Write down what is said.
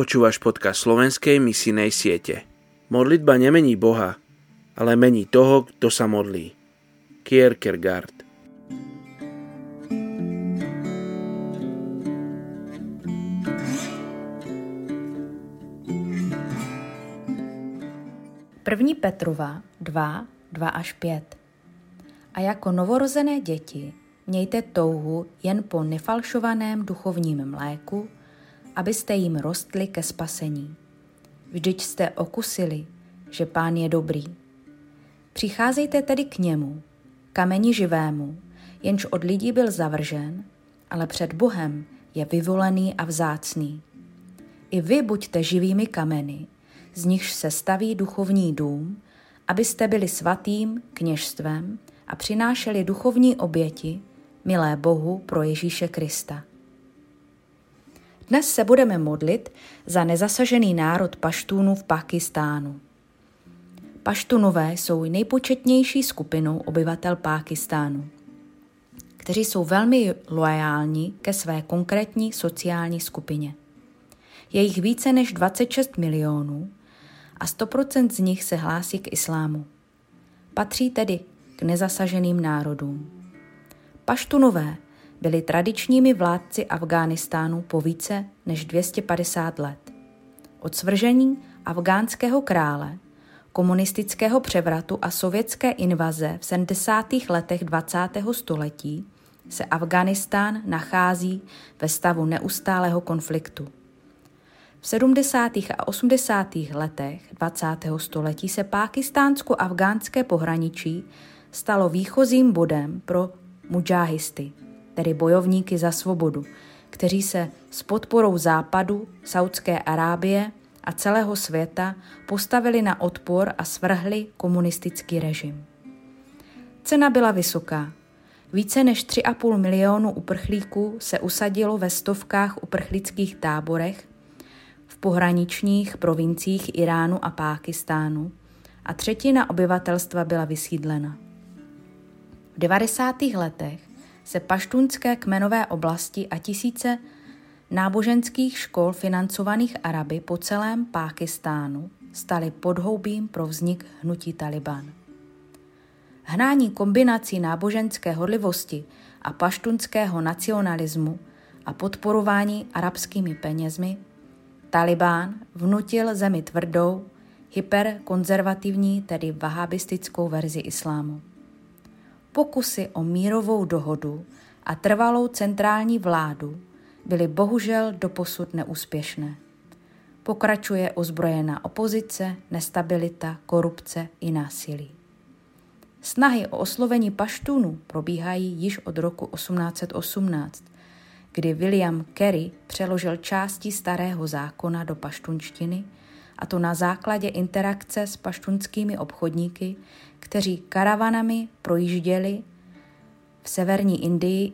Počúvaš podcast slovenskej misijnej siete. Modlitba nemení Boha, ale mení toho, kto sa modlí. Kierkegaard První Petrova 2, 2 až 5. A jako novorozené děti mějte touhu jen po nefalšovaném duchovním mléku, abyste jim rostli ke spasení. Vždyť jste okusili, že Pán je dobrý. Přicházejte tedy k němu, kameni živému, jenž od lidí byl zavržen, ale před Bohem je vyvolený a vzácný. I vy buďte živými kameny, z nichž se staví duchovní dům, abyste byli svatým kněžstvem a přinášeli duchovní oběti, milé Bohu pro Ježíše Krista. Dnes se budeme modlit za nezasažený národ paštůnů v Pakistánu. Paštunové jsou nejpočetnější skupinou obyvatel Pákistánu, kteří jsou velmi loajální ke své konkrétní sociální skupině. Je jich více než 26 milionů a 100% z nich se hlásí k islámu. Patří tedy k nezasaženým národům. Paštunové byli tradičními vládci Afghánistánu po více než 250 let. Od svržení afgánského krále, komunistického převratu a sovětské invaze v 70. letech 20. století se Afghánistán nachází ve stavu neustálého konfliktu. V 70. a 80. letech 20. století se pákistánsko-afgánské pohraničí stalo výchozím bodem pro mudžáhisty, tedy bojovníky za svobodu, kteří se s podporou Západu, Saudské Arábie a celého světa postavili na odpor a svrhli komunistický režim. Cena byla vysoká. Více než 3,5 milionu uprchlíků se usadilo ve stovkách uprchlických táborech v pohraničních provinciích Iránu a Pákistánu a třetina obyvatelstva byla vysídlena. V 90. letech se paštunské kmenové oblasti a tisíce náboženských škol financovaných Araby po celém Pákistánu staly podhoubím pro vznik hnutí Taliban. Hnání kombinací náboženské horlivosti a paštunského nacionalismu a podporování arabskými penězmi Taliban vnutil zemi tvrdou, hyperkonzervativní, tedy vahabistickou verzi islámu. Pokusy o mírovou dohodu a trvalou centrální vládu byly bohužel doposud neúspěšné. Pokračuje ozbrojená opozice, nestabilita, korupce i násilí. Snahy o oslovení paštůnů probíhají již od roku 1818, kdy William Carey přeložil části starého zákona do paštunštiny – a to na základě interakce s paštunskými obchodníky, kteří karavanami projížděli v severní Indii